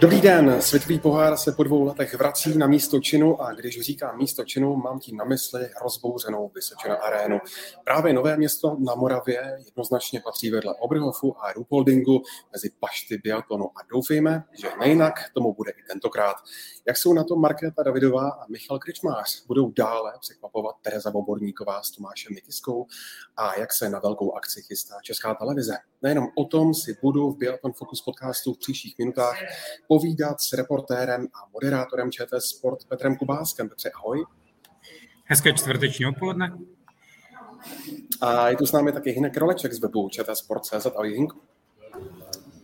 Dobrý den, světový pohár se po dvou letech vrací na místo činu a když říkám místo činu, mám tím na mysli rozbouřenou Vysočina arénu. Právě nové město na Moravě jednoznačně patří vedle Oberhofu a Rupoldingu mezi pašty biatlonu a doufejme, že nejinak tomu bude i tentokrát. Jak jsou na to Markéta Davidová a Michal Kričmář? Budou dále překvapovat Tereza Boborníková s Tomášem Mikiskou a jak se na velkou akci chystá Česká televize? Nejenom o tom si budu v Biathlon Focus podcastu v příštích minutách povídat s reportérem a moderátorem ČT Sport Petrem Kubáskem. Petře, ahoj. Hezké čtvrteční odpoledne. A je tu s námi taky Hinek Roleček z webu ČT Sport.cz. Ahoj, Hinku.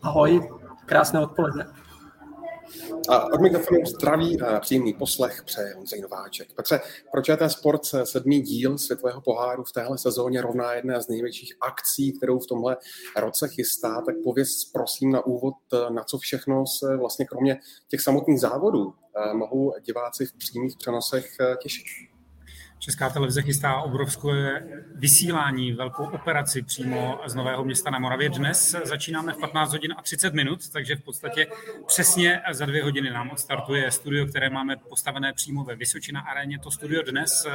Ahoj, krásné odpoledne. A od mikrofonu zdraví a příjemný poslech přeje Ondřej Nováček. Petře, pro ČT Sport sedmý díl světového poháru v téhle sezóně rovná jedna z největších akcí, kterou v tomhle roce chystá, tak pověz prosím na úvod, na co všechno se vlastně kromě těch samotných závodů eh, mohou diváci v přímých přenosech eh, těšit. Česká televize chystá obrovské vysílání, velkou operaci přímo z Nového města na Moravě. Dnes začínáme v 15 hodin a 30 minut, takže v podstatě přesně za dvě hodiny nám odstartuje studio, které máme postavené přímo ve Vysočina aréně. To studio dnes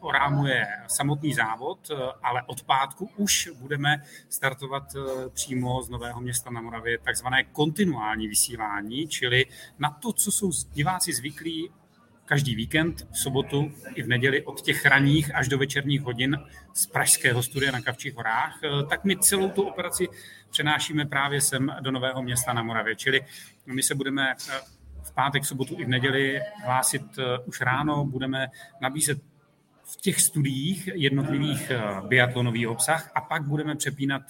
orámuje samotný závod, ale od pátku už budeme startovat přímo z Nového města na Moravě takzvané kontinuální vysílání, čili na to, co jsou diváci zvyklí každý víkend, v sobotu i v neděli od těch raních až do večerních hodin z Pražského studia na Kavčích horách, eh, tak my celou tu operaci přenášíme právě sem do Nového města na Moravě. Čili my se budeme eh, v pátek, sobotu i v neděli hlásit eh, už ráno, budeme nabízet v těch studiích jednotlivých biatlonový obsah a pak budeme přepínat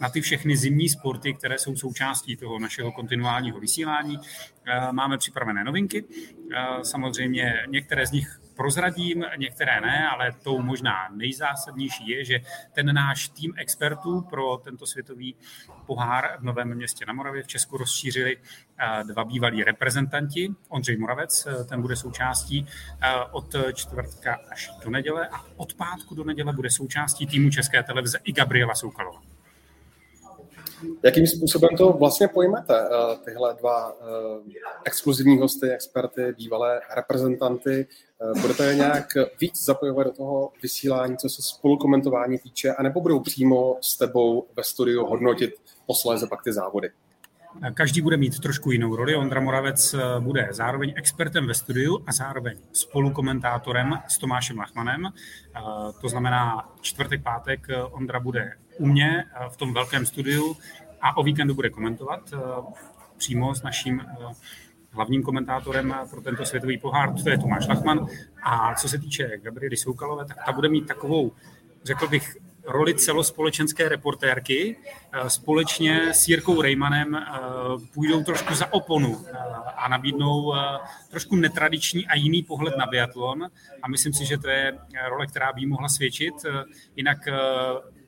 na ty všechny zimní sporty, které jsou součástí toho našeho kontinuálního vysílání. Eh, máme připravené novinky, samozřejmě některé z nich prozradím, některé ne, ale tou možná nejzásadnější je, že ten náš tým expertů pro tento světový pohár v Novém městě na Moravě v Česku rozšířili eh, dva bývalí reprezentanti. Ondřej Moravec, eh, ten bude součástí eh, od čtvrtka až do neděle a od pátku do neděle bude součástí týmu České televize i Gabriela Soukalova. Jakým způsobem to vlastně pojmete, eh, tyhle dva eh, exkluzivní hosty, experty, bývalé reprezentanty? Eh, budete je nějak víc zapojovat do toho vysílání, co se spolukomentování týče, anebo budou přímo s tebou ve studiu hodnotit posléze pak ty závody? Každý bude mít trošku jinou roli. Ondra Moravec bude zároveň expertem ve studiu a zároveň spolukomentátorem s Tomášem Lachmanem. To znamená čtvrtek, pátek Ondra bude u mě v tom velkém studiu a o víkendu bude komentovat eh, přímo s naším eh, hlavním komentátorem pro tento světový pohár, to je Tomáš Lachman. A co se týče Gabriely Soukalové, tak ta bude mít takovou, řekl bych, roli celospolečenské reportérky. Eh, společně s Jirkou Rejmanem půjdou trošku za oponu a nabídnou trošku netradiční a jiný pohled na biatlon. A myslím si, že to je role, která by mohla svědčit. Jinak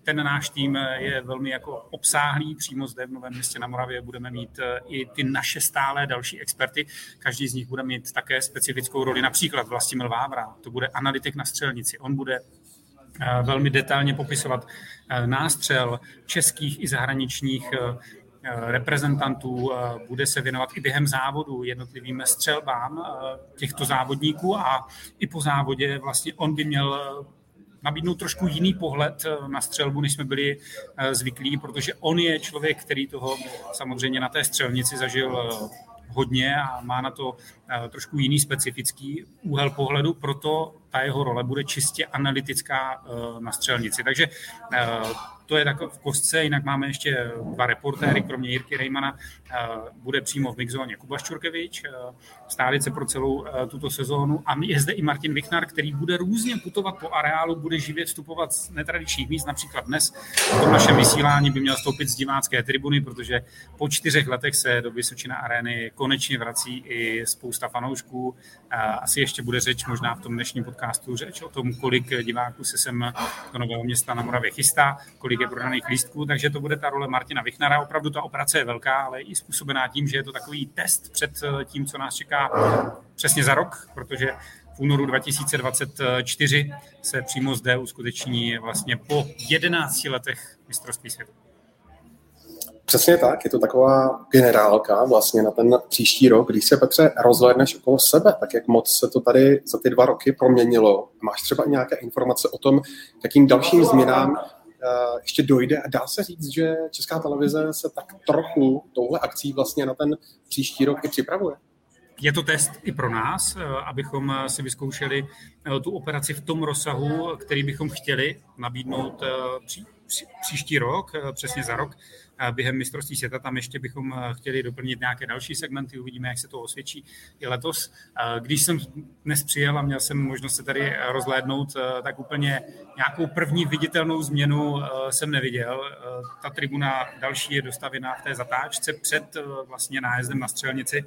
ten náš tým je velmi jako obsáhlý. Přímo zde v Novém městě na Moravě budeme mít eh, i ty naše stále další experty. Každý z nich bude mít také specifickou roli. Například Vlastimil Vávra, to bude analytik na střelnici. On bude eh, velmi detailně popisovat eh, nástřel českých i zahraničních reprezentantů, bude se věnovat i během závodu jednotlivým střelbám těchto závodníků a i po závodě vlastně on by měl nabídnout trošku jiný pohled eh, na střelbu, než jsme byli eh, zvyklí, protože on je člověk, který toho samozřejmě na té střelnici zažil eh, hodně a má na to trošku jiný specifický úhel pohledu, proto ta jeho role bude čistě analytická na střelnici. Takže to je tak v kostce, jinak máme ještě dva reportéry, kromě Jirky Rejmana, eh, bude přímo v mixzóně Kuba Ščurkevič, eh, stálice pro celou eh, tuto sezónu a je zde i Martin Vichnar, který bude různě putovat po areálu, bude živě vstupovat z netradičních míst, například dnes v tom našem vysílání by měl stoupit z divácké tribuny, protože po čtyřech letech se do Vysočina arény konečně vrací i spousta fanoušků. Asi ještě bude řeč možná v tom dnešním podcastu řeč o tom, kolik diváků se sem do Nového města na Moravě chystá, kolik je prodaných lístků, takže to bude ta role Martina Vichnara. Opravdu ta operace je velká, ale i způsobená tím, že je to takový test před eh, tím, co nás čeká přesně za rok, protože v únoru 2024 se přímo zde uskuteční vlastně po 11 letech mistrovství světa. Přesně tak, je to taková generálka vlastně na ten příští rok. Když se, Petře, rozhlédneš okolo sebe, tak jak moc se to tady za ty dva roky proměnilo. Máš třeba nějaké informace o tom, jakým dalším změnám ještě dojde a dá se říct, že Česká televize se tak trochu touhle akcí vlastně na ten příští rok i připravuje? Je to test i pro nás, eh, abychom si vyzkoušeli eh, tu operaci v tom rozsahu, který bychom chtěli nabídnout pří, pří, příští rok, přesně za rok během mistrovství světa. Tam ještě bychom eh, chtěli doplnit nějaké další segmenty, uvidíme, jak se to osvědčí i letos. Když jsem dnes přijel a měl jsem možnost se tady rozhlédnout, eh, tak úplně nějakou první viditelnou změnu eh, jsem neviděl. Ta tribuna další je dostavěná v té zatáčce před vlastně nájezdem na střelnici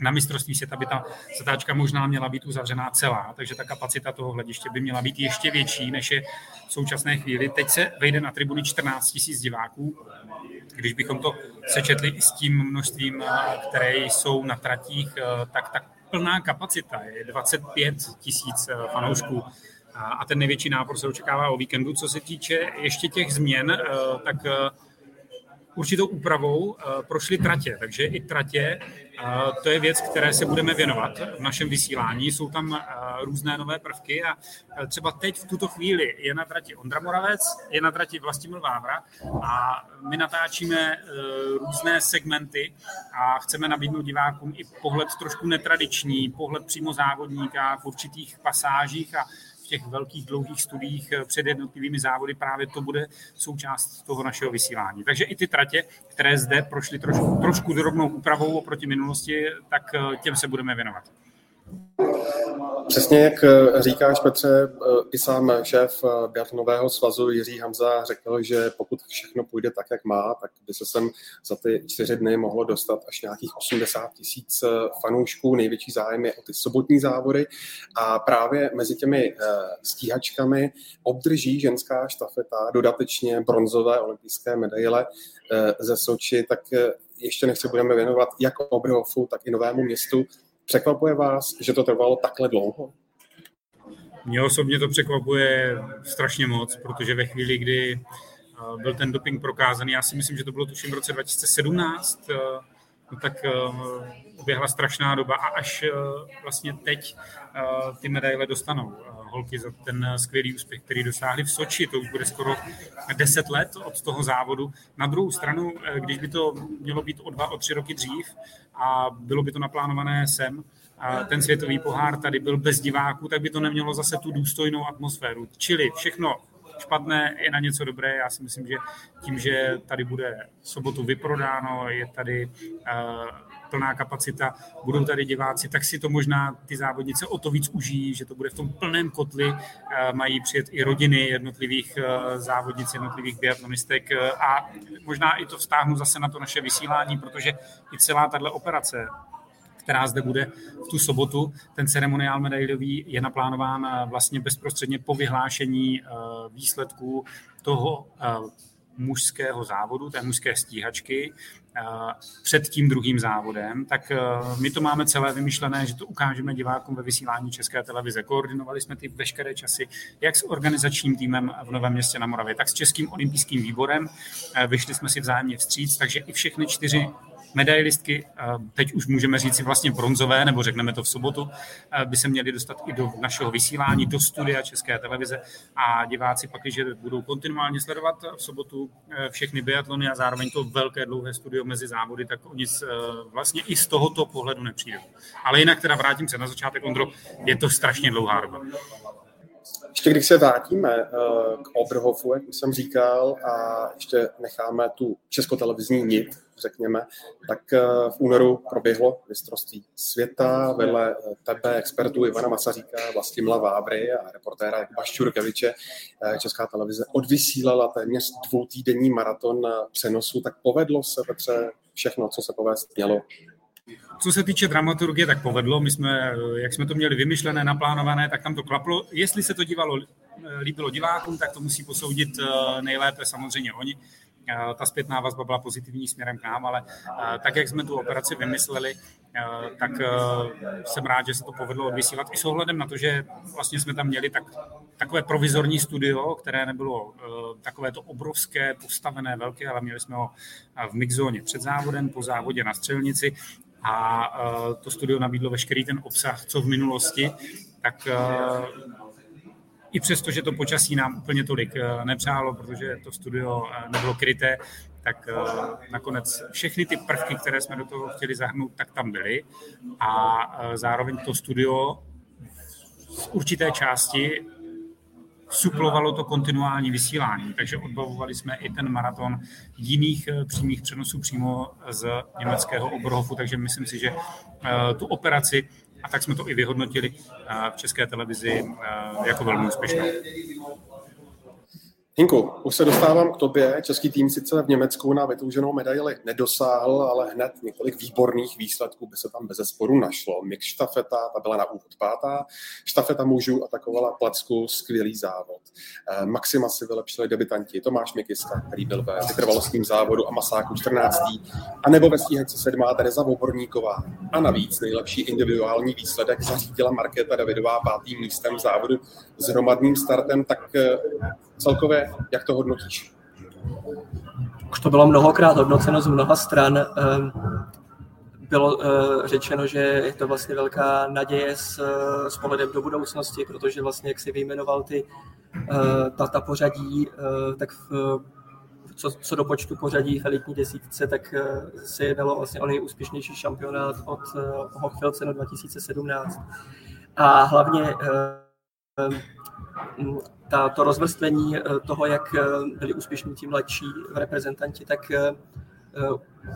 na mistrovství světa by ta zatáčka možná měla být uzavřená celá, takže ta kapacita toho hlediště by měla být ještě větší, než je v současné chvíli. Teď se vejde na tribuny 14 000 diváků. Když bychom to sečetli i s tím množstvím, které jsou na tratích, tak ta plná kapacita je 25 tisíc fanoušků a ten největší nápor se očekává o víkendu. Co se týče ještě těch změn, tak určitou úpravou prošly tratě, takže i tratě to je věc, které se budeme věnovat v našem vysílání. Jsou tam různé nové prvky a třeba teď v tuto chvíli je na trati Ondra Moravec, je na trati Vlastimil Vávra a my natáčíme různé segmenty a chceme nabídnout divákům i pohled trošku netradiční, pohled přímo závodníka v určitých pasážích a těch velkých dlouhých studiích eh, před jednotlivými závody právě to bude součást toho našeho vysílání. Takže i ty tratě, které zde prošly trošku, trošku drobnou úpravou oproti minulosti, tak eh, těm se budeme věnovat. Přesně jak eh, říkáš, Petře, eh, i sám šéf eh, biatlonového svazu Jiří Hamza řekl, že pokud všechno půjde tak, jak má, tak by se sem za ty čtyři dny mohlo dostat až nějakých 80 tisíc fanoušků. Největší zájem je o ty sobotní závody a právě mezi těmi stíhačkami obdrží ženská štafeta dodatečně bronzové olympijské medaile ze Soči, tak ještě nechci budeme věnovat jak Obrhofu, tak i Novému městu, Překvapuje vás, že to trvalo takhle dlouho? Mě osobně to překvapuje strašně moc, protože ve chvíli, kdy eh, byl ten doping prokázaný, já si myslím, že to bylo tuším v roce 2017, no tak uběhla strašná doba a až vlastně teď ty medaile dostanou holky za ten skvělý úspěch, který dosáhli v Soči. To už bude skoro 10 let od toho závodu. Na druhou stranu, když by to mělo být o dva, o tři roky dřív a bylo by to naplánované sem, a ten světový pohár tady byl bez diváků, tak by to nemělo zase tu důstojnou atmosféru. Čili všechno špatné je na něco dobré. Já si myslím, že tím, že tady bude sobotu vyprodáno, je tady uh, plná kapacita, budou tady diváci, tak si to možná ty závodnice o to víc užijí, že to bude v tom plném kotli, uh, mají přijet i rodiny jednotlivých uh, závodnic, jednotlivých biatlonistek a možná i to vztáhnu zase na to naše vysílání, protože i celá tahle operace která zde bude v tu sobotu. Ten ceremoniál medailový je naplánován eh, vlastně bezprostředně po vyhlášení eh, výsledků toho eh, mužského závodu, té mužské stíhačky, před tím druhým závodem, tak my to máme celé vymyšlené, že to ukážeme divákům ve vysílání České televize. Koordinovali jsme ty veškeré časy, jak s organizačním týmem v Novém městě na Moravě, tak s Českým olympijským výborem. Vyšli jsme si vzájemně vstříc, takže i všechny čtyři medailistky, teď už můžeme říct si vlastně bronzové, nebo řekneme to v sobotu, by se měli dostat i do našeho vysílání, do studia České televize a diváci pak, když budou kontinuálně sledovat v sobotu e, všechny biatlony a zároveň to velké dlouhé studio mezi závody, tak oni e, vlastně i z tohoto pohledu nepřijdou. Ale jinak teda vrátím se na začátek, Ondro, je to strašně dlouhá doba. Ještě když se vrátíme eh, k Oberhofu, jak jsem říkal, a ještě necháme tu českotelevizní nit, řekněme, tak eh, v únoru proběhlo mistrovství světa vedle eh, tebe, expertů Ivana Masaříka, Vlastimila Vábry a reportéra Jakuba Šťurkeviče. Česká televize odvysílala téměř dvoutýdenní maraton přenosu, tak povedlo se, Petře, všechno, co se povést mělo co se týče dramaturgie, tak povedlo. My jsme, jak jsme to měli vymyšlené, naplánované, tak tam to klaplo. Jestli se to dívalo, líbilo divákům, tak to musí posoudit eh, nejlépe samozřejmě oni. Ta zpětná vazba byla pozitivní směrem k nám, ale tak, jak jsme tu operaci vymysleli, tak jsem rád, že se to povedlo odvysílat. I s ohledem na to, že vlastně jsme tam měli tak, takové provizorní studio, které nebylo takové to obrovské, postavené, velké, ale měli jsme ho v mixzóně před závodem, po závodě na střelnici. A to studio nabídlo veškerý ten obsah, co v minulosti, tak i přesto, že to počasí nám úplně tolik eh, nepřálo, protože to studio eh, nebylo kryté, tak eh, nakonec všechny ty prvky, které jsme do toho chtěli zahrnout, tak tam byly. A zároveň to studio z určité části suplovalo to kontinuální vysílání, takže odbavovali jsme i ten maraton jiných přímých přenosů přímo z německého Oberhofu, takže myslím si, že tu operaci a tak jsme to i vyhodnotili v české televizi jako velmi úspěšnou. Hinku, už se dostávám k tobě. Český tým sice v Německu na vytouženou medaili nedosáhl, ale hned několik výborných výsledků by se tam bez zesporu našlo. Mix štafeta, ta byla na úvod pátá. Štafeta mužů atakovala placku, skvělý závod. Eh, Maxima si vylepšili debitanti Tomáš Mikista, který byl ve vytrvalostním závodu a masáku 14. A nebo ve stíhačce sedmá Tereza Voborníková. A navíc nejlepší individuální výsledek zařídila Markéta Davidová pátým místem závodu s hromadným startem, tak eh, celkově jak to hodnotíš? Už to bylo mnohokrát hodnoceno z mnoha stran. Ehm, bylo eh, řečeno, že je to vlastně velká naděje s, s pohledem do budoucnosti, protože vlastně, jak si vyjmenoval ty, eh, ta, ta pořadí, eh, tak v, co, co do počtu pořadí v elitní desítce, tak se jednalo vlastně o nejúspěšnější šampionát od Hochfeld 2017. A hlavně ta, to rozvrstvení eh, toho, jak eh, byli úspěšní ti mladší reprezentanti, tak eh,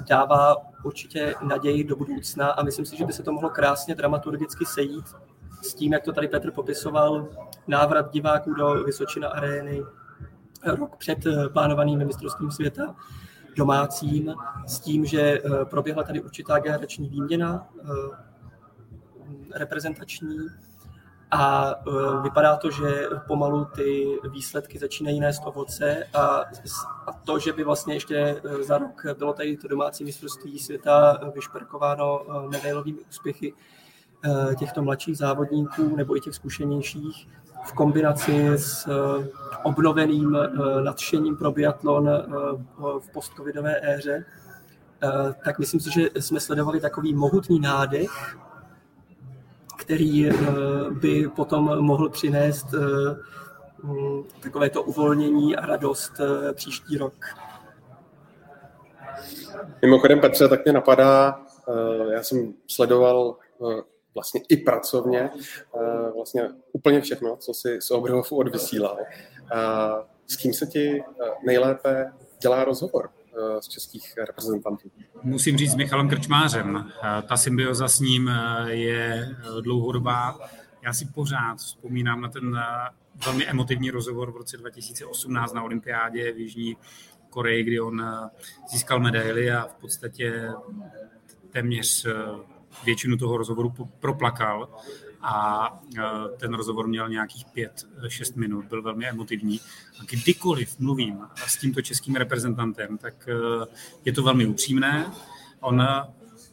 dává určitě naději do budoucna a myslím si, že by se to mohlo krásně dramaturgicky sejít s tím, jak to tady Petr popisoval, návrat diváků do Vysočina arény rok před plánovaným mistrovstvím světa domácím, s tím, že proběhla tady určitá generační výměna reprezentační, a uh, vypadá to, že pomalu ty výsledky začínají nést ovoce a, to, že by vlastně ještě e, za rok bylo tady to domácí mistrovství světa vyšperkováno uh, medailovými úspěchy těchto mladších závodníků nebo i těch zkušenějších v kombinaci s obnoveným nadšením pro biatlon v postcovidové éře, tak myslím si, že jsme sledovali takový mohutný nádech který eh, by potom mohl přinést eh, mm, takové to uvolnění a radost eh, příští rok. Mimochodem, Petře, tak mě napadá, já jsem sledoval vlastně i pracovně, vlastně úplně všechno, co si z Oberhofu odvysílal. S kým se ti nejlépe dělá rozhovor? Z českých reprezentantů. Musím říct s Michalem Krčmářem. Ta symbioza s ním je dlouhodobá. Já si pořád vzpomínám na ten velmi emotivní rozhovor v roce 2018 na olympiádě v Jižní Koreji, kdy on získal medaily a v podstatě téměř většinu toho rozhovoru proplakal a e, ten rozhovor měl nějakých pět, šest minut, byl velmi emotivní. A kdykoliv mluvím s tímto českým reprezentantem, tak e, je to velmi upřímné. On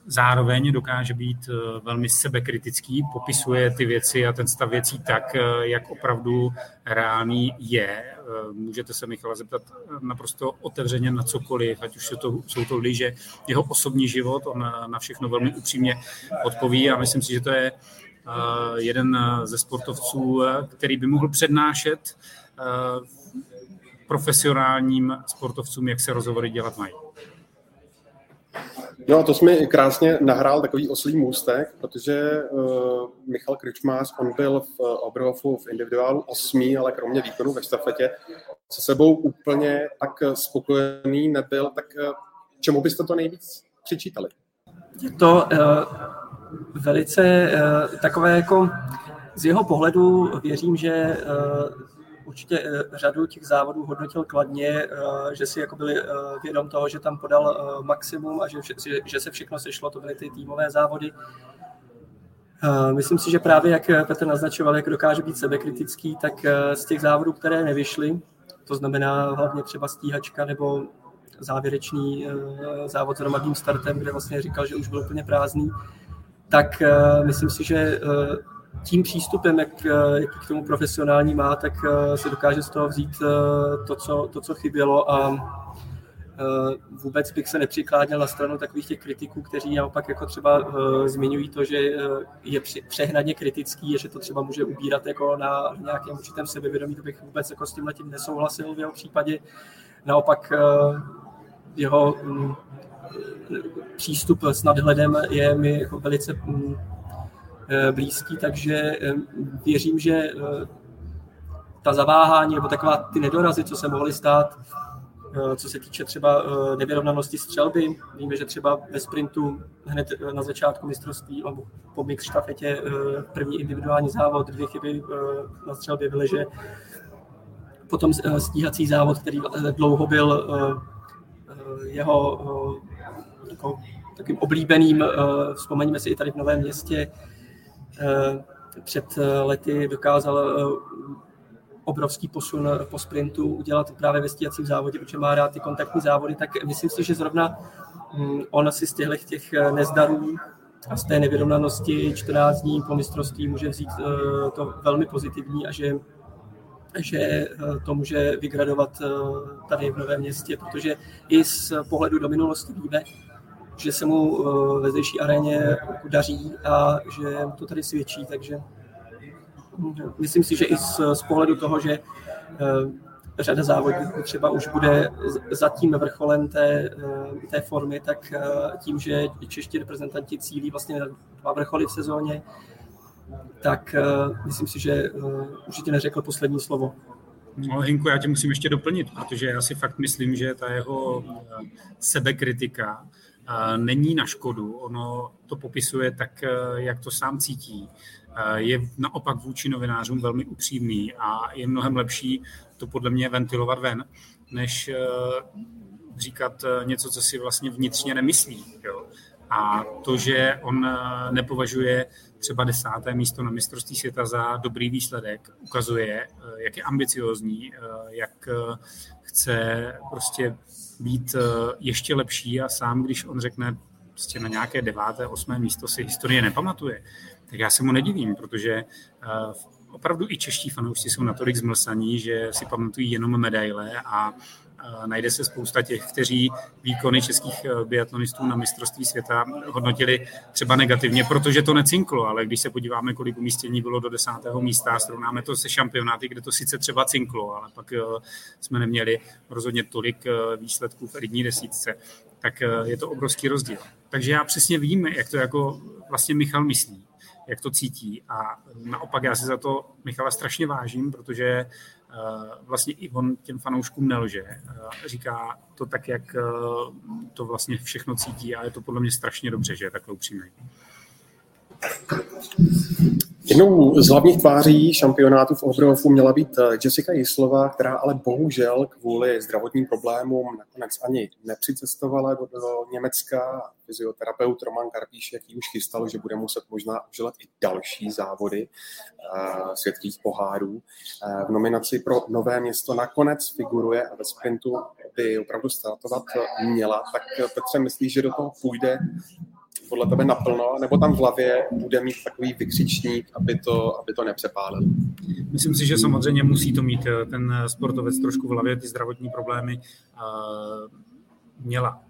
zároveň dokáže být e, velmi sebekritický, popisuje ty věci a ten stav věcí tak, jak opravdu reálný je. Můžete se Michala zeptat naprosto otevřeně na cokoliv, ať už to, jsou to liže, jeho osobní život, on na všechno velmi upřímně odpoví a myslím si, že to je jeden ze sportovců, který by mohl přednášet profesionálním sportovcům, jak se rozhovory dělat mají. No a to jsme krásně nahrál takový oslý můstek, protože uh, Michal Kričmář, on byl v Oberhofu v individuálu osmý, ale kromě výkonu ve štafetě se sebou úplně tak spokojený nebyl, tak uh, čemu byste to nejvíc přičítali? Je to uh, velice uh, takové jako z jeho pohledu věřím, že uh, určitě řadu těch závodů hodnotil kladně, že si jako byli vědom toho, že tam podal maximum a že, že se všechno sešlo, to byly ty týmové závody. Myslím si, že právě jak Petr naznačoval, jak dokáže být sebekritický, tak z těch závodů, které nevyšly, to znamená hlavně třeba stíhačka nebo závěrečný závod s hromadným startem, kde vlastně říkal, že už byl úplně prázdný, tak myslím si, že tím přístupem, jak, jak k tomu profesionální má, tak si dokáže z toho vzít to, co, to, co chybělo a Eh, vůbec bych se nepřikláněl na stranu takových těch kritiků, kteří naopak jako třeba zmiňují to, že eh, je přehnaně kritický, že to třeba může ubírat jako na nějakém určitém sebevědomí, to bych vůbec jako s tímhle tím nesouhlasil v jeho případě. Naopak jeho um, přístup s nadhledem je mi jako velice um, blízký, takže um, věřím, že ta zaváhání nebo taková ty nedorazy, co se mohly stát, Eh, co se týče třeba eh, nevyrovnanosti střelby. Víme, že třeba ve sprintu hned eh, na začátku mistrovství po mix štafetě první individuální závod, dvě chyby na střelbě byly, že potom stíhací závod, který dlouho byl jeho jako, takým oblíbeným, vzpomeňme si i tady v Novém městě, před lety dokázal obrovský posun po sprintu udělat právě ve stíhacím závodě, protože má rád ty kontaktní závody, tak myslím si, že zrovna mm, on si z těchto těch eh, nezdarů a z té nevyrovnanosti 14 dní po mistrovství může vzít eh, to velmi pozitivní a že že eh, to může vygradovat tady v Novém městě, protože i z pohledu do minulosti víme, že se mu ve zdejší aréně daří a že to tady svědčí, takže myslím si, že i z, z pohledu toho, že eh, řada závodníků třeba už bude za tím vrcholem té, eh, té formy, tak eh, tím, že čeští reprezentanti cílí vlastně na dva vrcholy v sezóně, tak myslím si, že určitě neřekl poslední slovo. No, Hinku, já tě musím ještě doplnit, protože já si fakt myslím, že ta jeho sebekritika není na škodu. Ono to popisuje tak, jak to sám cítí je naopak vůči novinářům velmi upřímný a je mnohem lepší to podle mě ventilovat ven, než eh, říkat eh, něco, co si vlastně vnitřně nemyslí. Jo. A to, že on eh, nepovažuje třeba desáté místo na mistrovství světa za dobrý výsledek, ukazuje, jak je ambiciozní, jak chce prostě být ještě lepší a sám, když on řekne prostě na nějaké deváté, osmé místo si historie nepamatuje, tak já se mu nedivím, protože uh, opravdu i čeští fanoušci jsou natolik zmlsaní, že si pamatují jenom medaile a najde se spousta těch, kteří výkony českých uh, biatlonistů na mistrovství světa hodnotili třeba negativně, protože to necinklo, ale když se podíváme, kolik umístění bylo do desátého místa, srovnáme to se šampionáty, kde to sice třeba cinklo, ale pak jsme neměli rozhodně tolik výsledků v elitní desítce, tak je to obrovský rozdíl. Takže já přesně vím, jak to jako vlastně Michal myslí jak to cítí. A naopak já si za to Michala strašně vážím, protože eh, vlastně i on těm fanouškům nelže. Eh, říká to tak, jak eh, to vlastně všechno cítí a je to podle mě strašně dobře, že je takhle upřímný. Jednou z hlavních tváří šampionátu v Oberhofu měla být eh, Jessica Jislova, která ale bohužel kvůli zdravotním problémům nakonec ani nepřicestovala do, do Německa. Fyzioterapeut Roman Karpíš, jaký už chystal, že bude muset možná udělat i další závody uh, světových pohárů. Uh, v nominaci pro Nové město nakonec figuruje a ve sprintu by opravdu startovat měla. Tak Petře, myslíš, že do toho půjde podle tebe naplno, nebo tam v hlavě bude mít takový vykřičník, aby to, aby to nepřepálil? Myslím si, že samozřejmě musí to mít eh, ten sportovec trošku v hlavě, ty zdravotní problémy uh, měla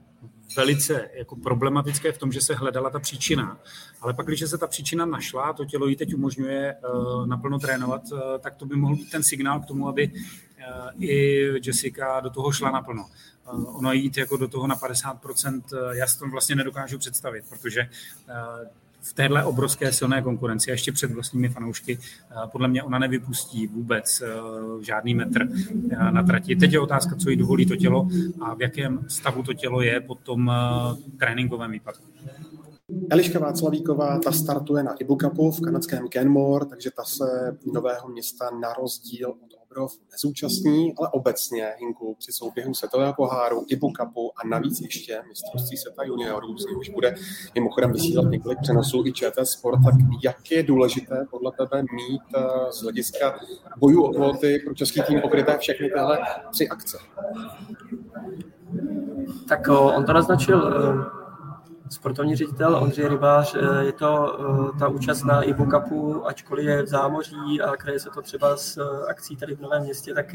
velice jako problematické v tom, že se hledala ta příčina. Ale pak, když se ta příčina našla, to tělo ji teď umožňuje uh, naplno trénovat, uh, tak to by mohl být ten signál k tomu, aby i Jessica do toho šla naplno. Uh, ono jít jako do toho na 50%, uh, já si to vlastně nedokážu představit, protože v téhle obrovské silné konkurenci ještě před vlastními fanoušky, podle mě ona nevypustí vůbec žádný metr na trati. Teď je otázka, co jí dovolí to tělo a v jakém stavu to tělo je po tom tréninkovém výpadku. Eliška Václavíková, ta startuje na Ibukapu v kanadském Kenmore, takže ta se nového města na rozdíl Obrov nezúčastní, ale obecně Hinku při souběhu světového poháru, Ibu Cupu a navíc ještě mistrovství světa juniorů, z už bude mimochodem vysílat několik přenosů i ČT Sport, tak jak je důležité podle tebe mít eh, z hlediska bojů o kvóty pro český tým pokryté všechny tyhle tři akce? Tak on to naznačil sportovní ředitel Ondřej Rybář. Je to ta účast na Ibu Cupu, ačkoliv je v zámoří a kraje se to třeba s akcí tady v Novém městě, tak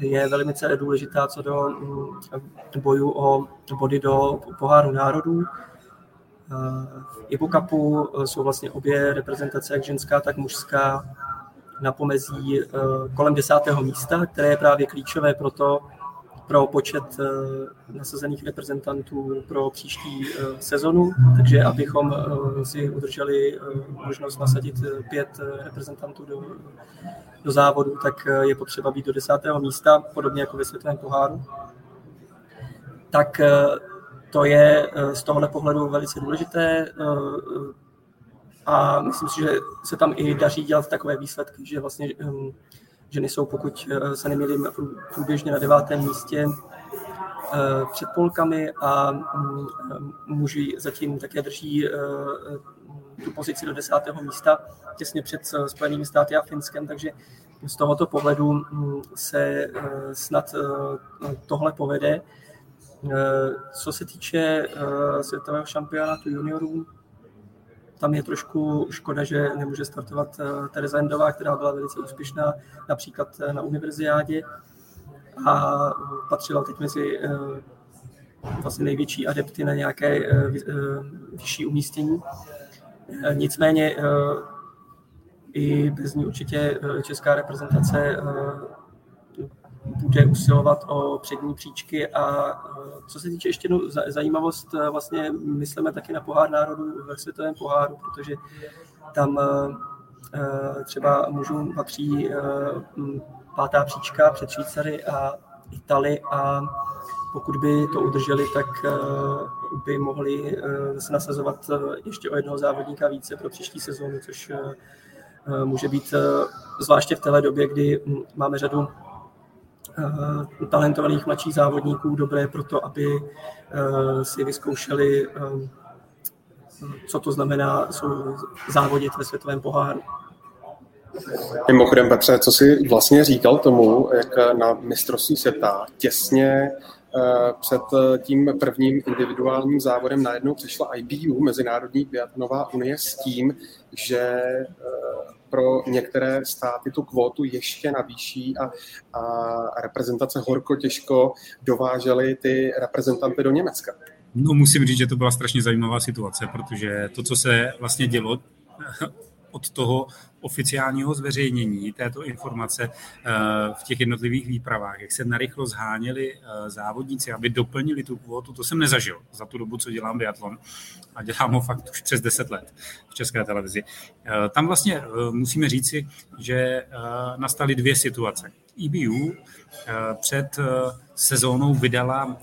je velmi důležitá co do mm, boju o body do poháru národů. V Ibu Cupu jsou vlastně obě reprezentace, jak ženská, tak mužská, na pomezí kolem desátého místa, které je právě klíčové pro to, pro počet eh, nasazených reprezentantů pro příští eh, sezonu, takže abychom eh, si udrželi možnost nasadit pět reprezentantů do, do závodu, tak je potřeba být do desátého místa, podobně jako ve světovém poháru. Tak to je z tohohle pohledu velice důležité a myslím si, že se tam i daří dělat takové výsledky, že vlastně Ženy jsou, pokud eh, se nemýlím, průběžně na devátém místě eh, před polkami a mm, muži zatím také drží eh, tu pozici do desátého místa těsně před Spojenými státy a Finskem, takže z tohoto pohledu mm, se snad tohle povede. Co se týče světového šampionátu juniorů, tam je trošku škoda, že nemůže startovat eh, Tereza Endová, která byla velice úspěšná například eh, na univerziádě a patřila teď mezi eh, vlastně největší adepty na nějaké vyšší umístění. Nicméně i bez ní určitě česká reprezentace bude usilovat o přední příčky a e, co se týče ještě jednou zajímavost, e, vlastně myslíme taky na pohár národů ve světovém poháru, protože tam e, třeba mužům patří pátá příčka před Švýcary a Itali a pokud by to udrželi, tak by mohli se nasazovat ještě o jednoho závodníka více pro příští sezónu, což může být zvláště v téhle době, kdy máme řadu talentovaných mladších závodníků dobré pro to, aby eh, si vyzkoušeli, eh, co to znamená závodit ve světovém poháru. Mimochodem, Petře, co jsi vlastně říkal tomu, jak na mistrovství světa těsně před tím prvním individuálním závodem najednou přišla IBU, Mezinárodní biatlonová unie, s tím, že pro některé státy tu kvotu ještě navýší a, a reprezentace horko těžko dovážely ty reprezentanty do Německa. No musím říct, že to byla strašně zajímavá situace, protože to, co se vlastně dělo od toho oficiálního zveřejnění této informace eh, v těch jednotlivých výpravách, jak se narychlo zháněli eh, závodníci, aby doplnili tu kvotu, to jsem nezažil za tu dobu, co dělám biatlon a dělám ho fakt už přes 10 let v České televizi. Eh, tam vlastně musíme říci, že nastaly dvě situace. EBU před sezónou vydala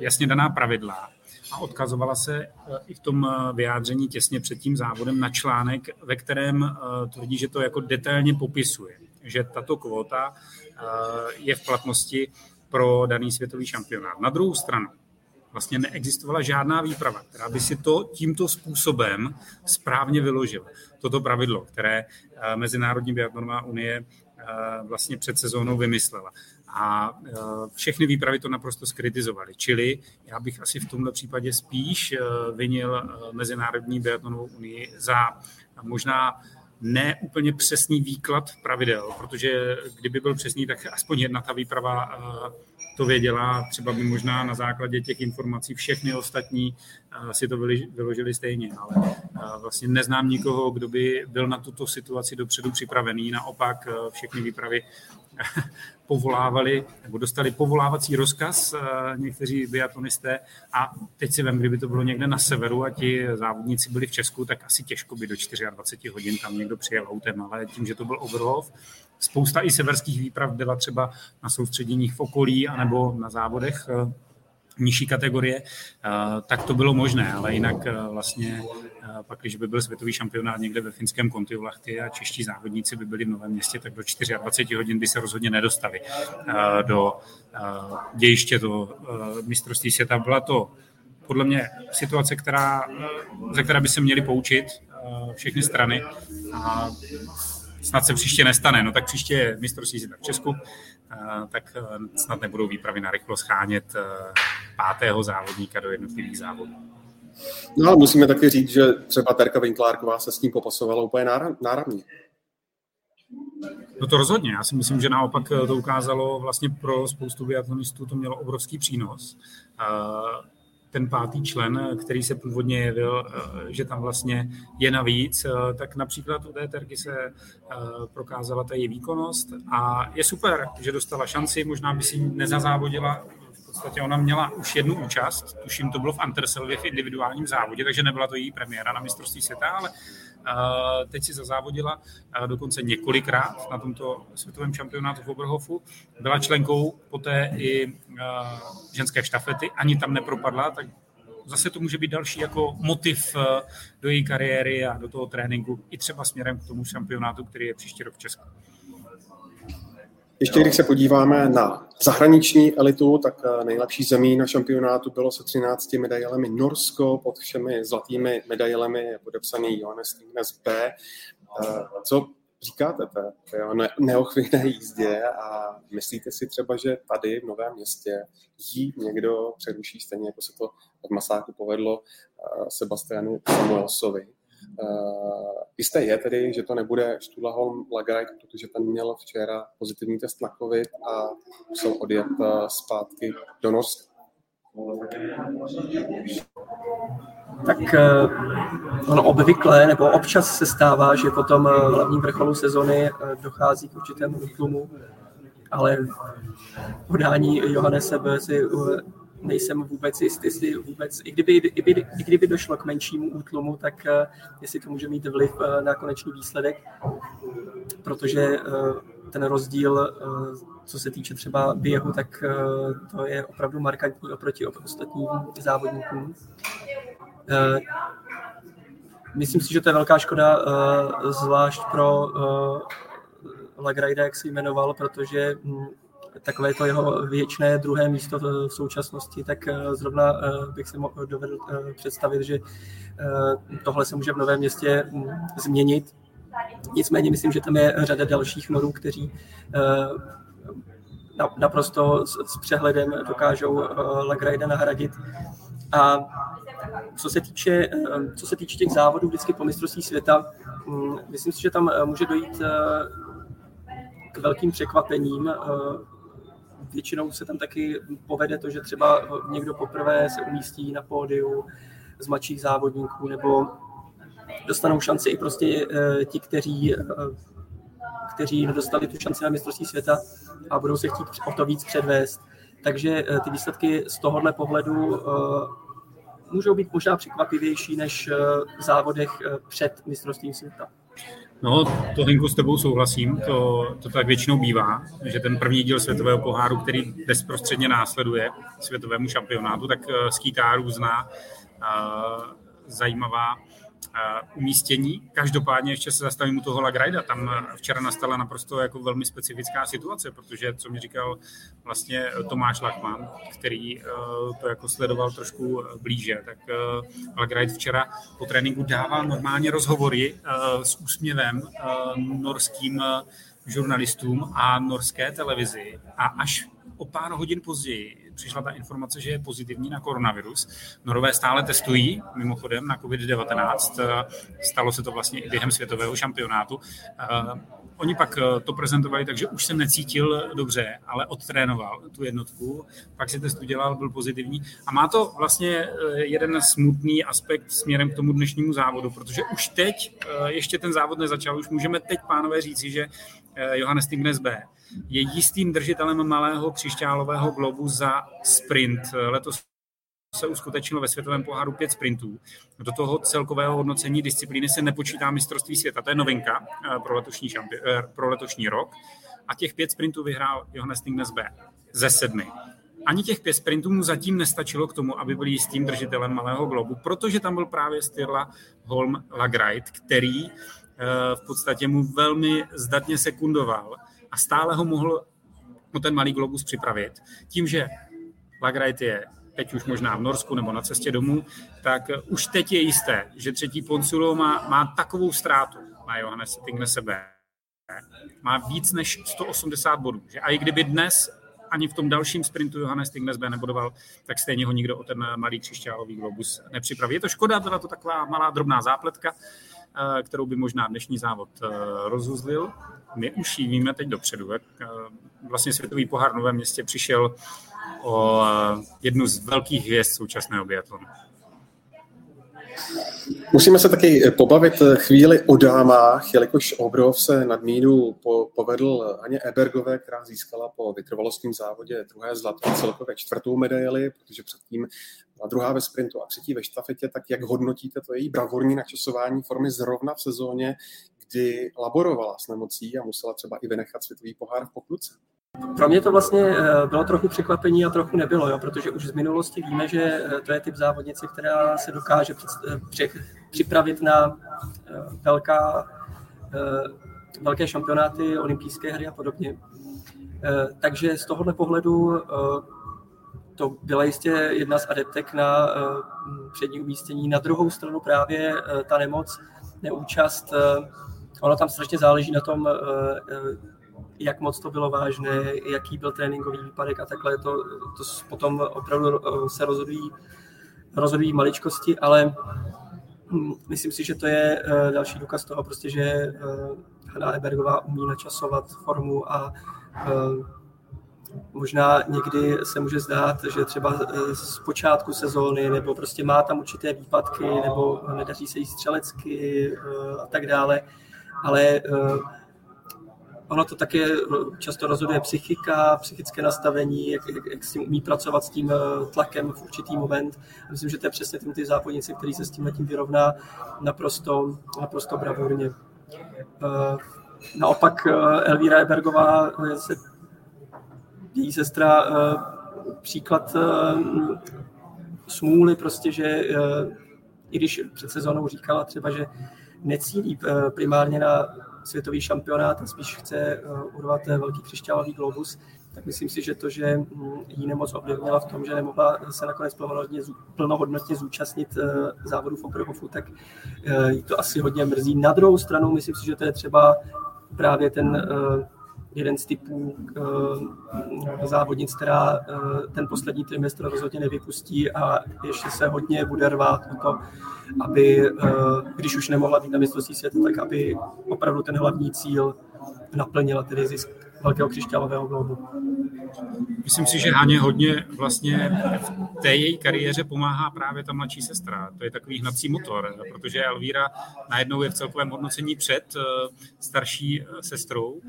jasně daná pravidla a odkazovala se eh, i v tom eh, vyjádření těsně před tím závodem na článek, ve kterém eh, tvrdí, že to jako detailně popisuje, že tato kvota je v platnosti pro daný světový šampionát. Na druhou stranu, vlastně neexistovala žádná výprava, která by si to tímto způsobem správně vyložila. Toto pravidlo, které Mezinárodní biatlonová unie vlastně před sezónou vymyslela a e, všechny výpravy to naprosto skritizovaly. Čili já bych asi v tomto případě spíš e, vinil e, Mezinárodní biatlonovou unii za možná ne úplně přesný výklad pravidel, protože kdyby byl přesný, tak aspoň jedna ta výprava to věděla, třeba by možná na základě těch informací všechny ostatní si to vyložili stejně, ale vlastně neznám nikoho, kdo by byl na tuto situaci dopředu připravený, naopak všechny výpravy povolávali, nebo dostali povolávací rozkaz eh, někteří biatlonisté a teď si vem, kdyby to bylo někde na severu a ti závodníci byli v Česku, tak asi těžko by do 24 hodin tam někdo přijel autem, ale tím, že to byl Oberhof, spousta i severských výprav byla třeba na soustředěních v okolí anebo na závodech eh, nižší kategorie, eh, tak to bylo možné, ale jinak vlastně pak, když by byl světový šampionát někde ve finském Kontiolahti a čeští závodníci by byli v Novém městě, tak do 24 hodin by se rozhodně nedostali eh, do eh, dějiště eh, mistrovství světa. Byla to podle mě situace, která, ze které by se měli poučit všechny strany a snad se příště nestane. No tak příště je mistrovství světa v Česku, tak snad nebudou výpravy na rychlo schánět pátého závodníka do jednotlivých závodů. No ale musíme taky říct, že třeba Terka Vinklárková se s ním popasovala úplně náramně. No to rozhodně. Já si myslím, že naopak to ukázalo vlastně pro spoustu biatlonistů, to mělo obrovský přínos. Ten pátý člen, který se původně jevil, že tam vlastně je navíc, tak například u té terky se prokázala ta její výkonnost a je super, že dostala šanci, možná by si nezazávodila. Podstatě ona měla už jednu účast, tuším, to bylo v Anterselvě v individuálním závodě, takže nebyla to její premiéra na mistrovství světa, ale teď si zazávodila dokonce několikrát na tomto světovém šampionátu v Oberhofu. Byla členkou poté i uh, ženské štafety, ani tam nepropadla, tak zase to může být další jako motiv do její kariéry a do toho tréninku, i třeba směrem k tomu šampionátu, který je příští rok v Česku. Ještě když se podíváme na zahraniční elitu, tak eh, nejlepší zemí na šampionátu bylo se 13 medailemi Norsko, pod všemi zlatými medailemi je podepsaný Johannes Stingnes B. Eh, co říkáte té, neochvějné jízdě a myslíte si třeba, že tady v Novém městě jí někdo přeruší stejně, jako se to v Masáku povedlo eh, Sebastianu Samuelsovi? Uh, jisté je tedy, že to nebude Stulaholm Lagrajt, protože ten měl včera pozitivní test na COVID a musel odjet uh, zpátky do Norska. Tak uh, ono obvykle, nebo občas se stává, že po tom hlavním vrcholu sezony dochází k určitému útlumu, ale podání Johannese si nejsem vůbec jistý, jestli vůbec, i kdyby, i, kdyby, i kdyby došlo k menšímu útlumu, tak uh, jestli to může mít vliv uh, na konečný výsledek, protože uh, ten rozdíl, co se týče třeba běhu, tak to je opravdu markantní oproti ostatním závodníkům. Myslím si, že to je velká škoda, zvlášť pro Lagrajda, jak se jmenoval, protože um, takové to jeho věčné druhé místo v současnosti, tak eh, zrovna eh, bych si dovedl eh, představit, že tohle se může v Novém městě mm, změnit. Nicméně myslím, že tam je řada dalších norů, kteří naprosto s přehledem dokážou Lagrajda nahradit. A co se týče, co se týče těch závodů vždycky po mistrovství světa, mm, myslím si, že tam může dojít k velkým překvapením většinou se tam taky povede to, že třeba někdo poprvé se umístí na pódiu z mladších závodníků, nebo dostanou šanci i prostě eh, ti, kteří, eh, kteří nedostali tu šanci na mistrovství světa a budou se chtít o to víc předvést. Takže eh, ty výsledky z tohohle pohledu můžou být možná překvapivější než v závodech před mistrovstvím světa. No, to Hinku s tebou souhlasím, to, to tak většinou bývá, že ten první díl světového poháru, který bezprostředně následuje světovému šampionátu, tak skýtá různá uh, zajímavá umístění. Každopádně ještě se zastavím u toho Lagrajda. Tam včera nastala naprosto jako velmi specifická situace, protože, co mi říkal vlastně Tomáš Lachman, který to jako sledoval trošku blíže, tak Lagrajd včera po tréninku dával normálně rozhovory s úsměvem norským žurnalistům a norské televizi a až o pár hodin později přišla ta informace, že je pozitivní na koronavirus. Norové stále testují, mimochodem, na COVID-19. Stalo se to vlastně i během světového šampionátu. Eh, oni pak eh, to prezentovali, takže už se necítil dobře, ale odtrénoval tu jednotku, pak si test udělal, byl pozitivní. A má to vlastně eh, jeden smutný aspekt směrem k tomu dnešnímu závodu, protože už teď, ještě ten závod nezačal, už můžeme teď, pánové, říci, že Johannes Tingnes B je jistým držitelem malého křišťálového globu za sprint. Letos se uskutečnilo ve světovém poháru pět sprintů. Do toho celkového hodnocení disciplíny se nepočítá mistrovství světa. To je novinka eh, pro letošní, šampi- eh, pro letošní rok. A těch pět sprintů vyhrál Johannes Tingnes B ze sedmi. Ani těch pět sprintů mu zatím nestačilo k tomu, aby byl jistým držitelem malého globu, protože tam byl právě Styrla Holm Lagrajt, který eh, v podstatě mu velmi zdatně sekundoval a stále ho mohl o ten malý globus připravit. Tím, že Lagrajt je teď už možná v Norsku nebo na cestě domů, tak už teď je jisté, že třetí Ponsulo má, má takovou ztrátu na Johannes Tinglese B, má víc než 180 bodů. Že a i kdyby dnes ani v tom dalším sprintu Johannes Tingnes B nebodoval, tak stejně ho nikdo o ten malý křišťálový globus nepřipraví. Je to škoda, byla to taková malá drobná zápletka, eh, kterou by možná dnešní závod eh, rozuzlil. My už ji víme teď dopředu. Eh, vlastně světový pohár v Novém městě přišel o jednu z velkých hvězd současného biatlonu. Musíme se taky pobavit chvíli o dámách, jelikož Obrov se nad mínu po, povedl Aně Ebergové, která získala po vytrvalostním závodě druhé zlato celkově čtvrtou medaili, protože předtím byla druhá ve sprintu a třetí ve štafetě, tak jak hodnotíte to její bravurní načasování formy zrovna v sezóně, kdy laborovala s nemocí a musela třeba i vynechat světový pohár v pokluce? Pro mě to vlastně eh, bylo trochu překvapení a trochu nebylo, jo, protože už z minulosti víme, že eh, to je typ závodnice, která se dokáže eh, připravit na velká, velké šampionáty, olympijské hry a podobně. Takže z tohohle pohledu to byla jistě jedna z adeptek na přední umístění. Na druhou stranu právě ta nemoc, neúčast, ono tam strašně záleží na tom, jak moc to bylo vážné, jaký byl tréninkový výpadek a takhle. To, to potom opravdu eh, se rozhodují, rozhodují maličkosti, ale hm, myslím si, že to je eh, další důkaz toho, prostě, že eh, Hanna Ebergová umí načasovat formu a možná někdy se může zdát, že třeba z počátku sezóny nebo prostě má tam určité výpadky nebo nedaří se jí střelecky a tak dále, ale ono to také často rozhoduje psychika, psychické nastavení, jak, jak, jak s tím umí pracovat s tím eh, tlakem v určitý moment. Myslím, že to je přesně ty závodníci, který se s tím tím vyrovná naprosto, naprosto bravurně. Eh, naopak eh, Elvíra Ebergová, se, její sestra, příklad smůly, prostě, že i když před sezónou říkala třeba, že necílí primárně na světový šampionát a spíš chce uh, urvat velký křišťálový globus, tak myslím si, že to, že mm, jí nemoc ovlivnila v tom, že nemohla se nakonec plnohodnotně, plnohodnotně zúčastnit uh, závodu v Oberhofu, tak jí to asi hodně mrzí. Na druhou stranu myslím si, že to je třeba právě ten jeden z typů uh, závodnic, která uh, ten poslední trimestr rozhodně nevypustí a ještě se hodně bude rvát o to, aby, uh, když už nemohla být na mistrovství světa, tak aby opravdu ten hlavní cíl naplnila, tedy zisk velkého křišťálového globu. Myslím si, že Haně hodně vlastně v té její kariéře pomáhá právě ta mladší sestra. To je takový hnací motor, protože Elvíra najednou je v celkovém hodnocení před eh, starší eh, sestrou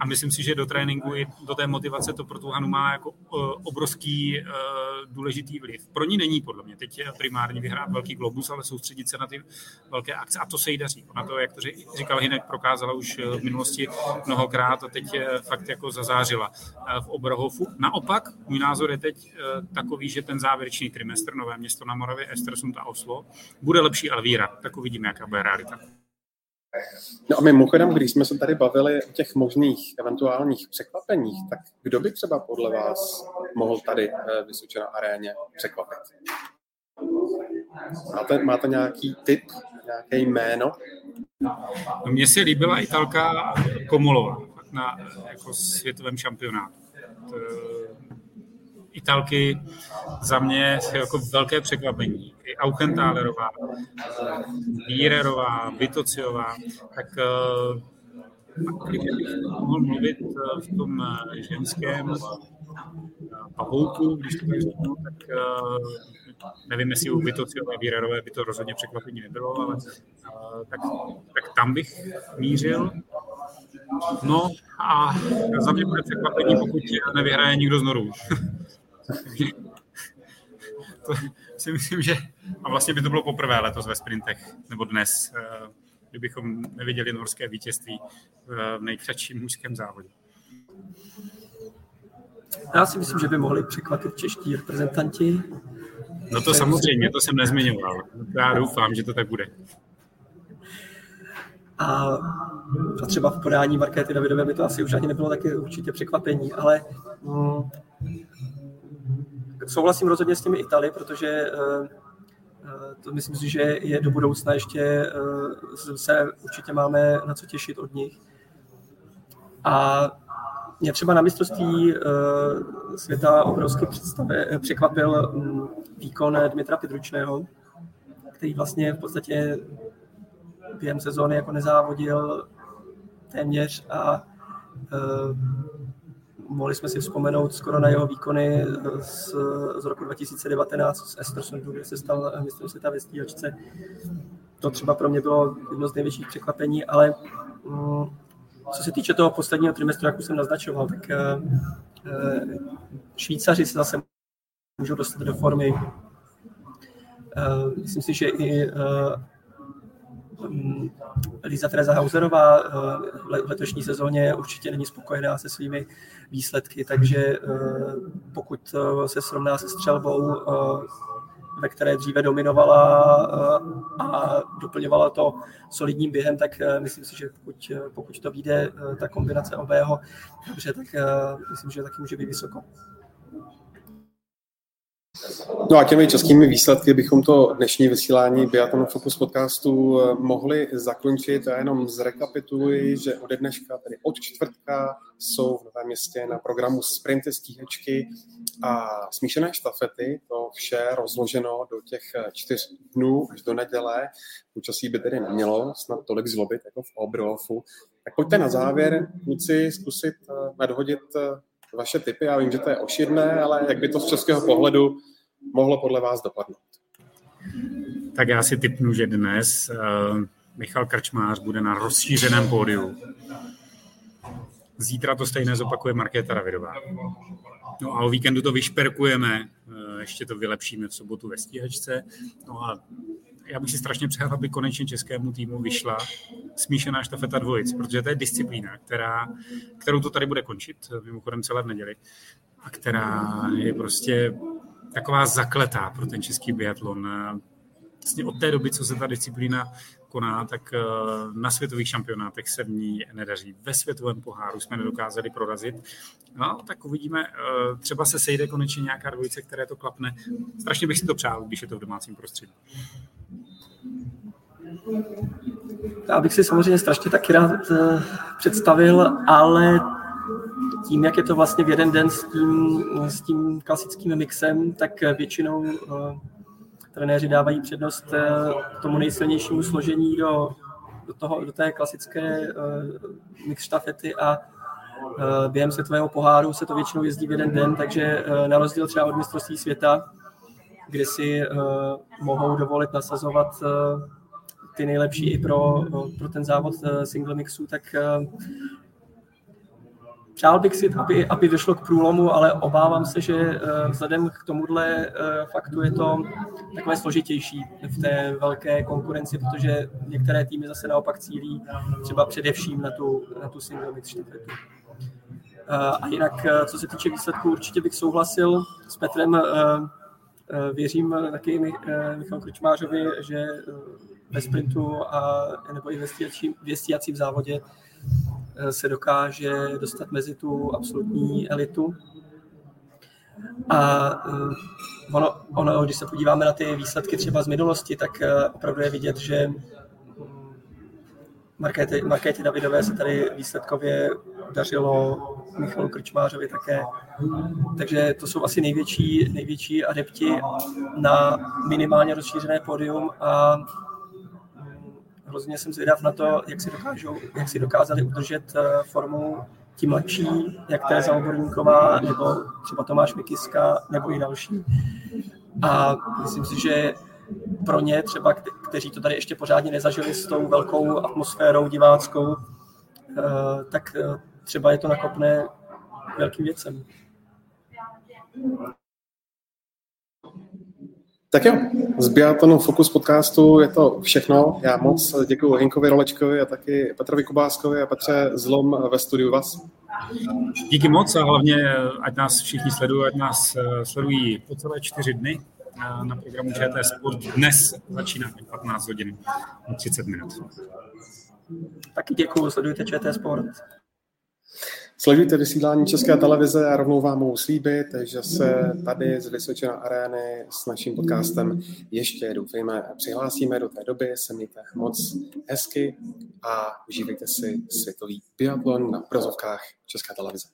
a myslím si, že do tréninku i do té motivace to pro tu Hanu má jako eh, obrovský důležitý vliv. Pro ní není podle mě teď primárně vyhrát velký globus, ale soustředit se na ty velké akce a to se jí daří. Ona to, jak to říkal Hinek, prokázala už v minulosti mnohokrát a teď fakt jako zazářila v Oberhofu. Naopak, můj názor je teď eh, takový, že ten závěrečný trimestr Nové město na Moravě, Estersund a Oslo, bude lepší Alvíra. Tak uvidíme, jaká bude realita. No a mimochodem, když jsme se tady bavili o těch možných eventuálních překvapeních, tak kdo by třeba podle vás mohl tady v Vysočena aréně překvapit? Máte, máte nějaký tip, nějaké jméno? No, mně se líbila Italka Komolova na jako světovém šampionátu. Italky za mě jako velké překvapení. I Auchentalerová, Vírerová, Vitociová, tak eh, bych mohl mluvit eh, v tom eh, ženském pavouku, když to tak řeknu, tak nevím, jestli u Vitociové Vírerové by to rozhodně překvapení nebylo, ale tak, tak tam bych mířil. No a za mě bude překvapení, pokud nevyhraje nikdo z Norů. to si myslím, že a vlastně by to bylo poprvé letos ve sprintech, nebo dnes, eh, kdybychom neviděli norské vítězství v nejkratším mužském závodě. Já si myslím, že by mohli překvapit čeští reprezentanti. No to samozřejmě, to jsem nezmiňoval. Já doufám, že to tak bude. A, a třeba v podání Markéty Davidové by to asi už ani nebylo taky určitě překvapení, ale mm, souhlasím rozhodně s těmi Italy, protože uh, to myslím si, že je do budoucna ještě uh, se určitě máme na co těšit od nich. A mě třeba na mistrovství světa obrovsky překvapil mm, výkon Dmitra Pidručného, který vlastně v podstatě během sezóny jako nezávodil téměř a uh, mohli jsme si vzpomenout skoro na jeho výkony z, z roku 2019 s Estersundu, kde se stal mistrem světa ve stíhačce. To třeba pro mě bylo jedno z největších překvapení, ale um, co se týče toho posledního trimestru, jak už jsem naznačoval, tak uh, Švýcaři se zase můžou dostat do formy. Uh, myslím si, že i Liza Teresa Hauserová v letošní sezóně určitě není spokojená se svými výsledky, takže pokud se srovná se střelbou, ve které dříve dominovala a doplňovala to solidním během, tak myslím si, že pokud, pokud to vyjde ta kombinace obého, dobře, tak myslím, že taky může být vysoko. No a těmi českými výsledky bychom to dnešní vysílání Biathlon Focus podcastu eh, mohli zakončit. Já jenom zrekapituluji, že ode dneška, tedy od čtvrtka, jsou v Novém městě na programu sprinty, stíhačky a smíšené štafety. To vše rozloženo do těch čtyř dnů až do neděle. Počasí by tedy nemělo snad tolik zlobit jako v Oberhofu. Tak pojďte na závěr, kluci, zkusit eh, nadhodit eh, vaše typy. Já vím, že to je ošidné, ale jak by to z českého pohledu mohlo podle vás dopadnout? Tak já si typnu, že dnes uh, Michal Krčmář bude na rozšířeném pódiu. Zítra to stejné zopakuje Markéta Ravidová. No a o víkendu to vyšperkujeme, uh, ještě to vylepšíme v sobotu ve stíhačce. No a já bych si strašně přál, aby konečně českému týmu vyšla smíšená štafeta dvojic, protože to je disciplína, která, kterou to tady bude končit, mimochodem celé v neděli, a která je prostě taková zakletá pro ten český biatlon. Vlastně od té doby, co se ta disciplína koná, tak eh, na světových šampionátech se v ní nedaří. Ve světovém poháru jsme nedokázali prorazit. No, tak uvidíme, eh, třeba se sejde konečně nějaká dvojice, které to klapne. Strašně bych si to přál, když je to v domácím prostředí. Já bych si samozřejmě strašně taky rád eh, představil, ale tím, jak je to vlastně v jeden den s tím, s tím klasickým mixem, tak většinou uh, trenéři dávají přednost uh, tomu nejsilnějšímu složení do, do, toho, do té klasické mix štafety a během světového poháru se to většinou jezdí v jeden den, takže na rozdíl třeba od mistrovství světa, kde si mohou dovolit nasazovat ty nejlepší i pro, pro ten závod single mixu, tak Přál bych si, aby, aby došlo k průlomu, ale obávám se, že eh, vzhledem k tomuhle eh, faktu je to takové složitější v té velké konkurenci, protože některé týmy zase naopak cílí třeba především na tu, na tu single mix štafetu. Eh, a jinak, co se týče výsledků, určitě bych souhlasil s Petrem. Věřím taky Michal Krčmářovi, že ve sprintu a, nebo i ve stíhacím závodě Eh, se dokáže dostat mezi tu absolutní elitu. A eh, ono, ono, když se podíváme na ty výsledky třeba z minulosti, tak eh, opravdu je vidět, že Markéty, Markéty Davidové se tady výsledkově dařilo, Michalu Krčmářovi také. Takže to jsou asi největší, největší adepti na minimálně rozšířené pódium a hrozně jsem zvědav na to, jak si, dokážou, jak si dokázali udržet eh, formu ti mladší, jak Tereza Oborníková, nebo třeba Tomáš Mikiska, nebo i další. A myslím si, že pro ně třeba, kteří to tady ještě pořádně nezažili s tou velkou atmosférou diváckou, eh, tak eh, třeba je to nakopné velkým věcem. Tak jo, z Biatonu Focus podcastu je to všechno. Já moc děkuji Hinkovi Rolečkovi a taky Petrovi Kubáskovi a Petře Zlom ve studiu vás. Díky moc a hlavně, ať nás všichni sledují, ať nás eh, sledují po celé čtyři dny na programu ČT Sport. Dnes začíná 15 hodin 30 minut. Taky děkuji, sledujte ČT Sport. Sledujte vysílání České televize a rovnou vám mohu slíbit, že se tady z Vysočina arény s naším podcastem ještě doufejme přihlásíme do té doby. Se mějte moc hezky a užívejte si světový biatlon na prozovkách České televize.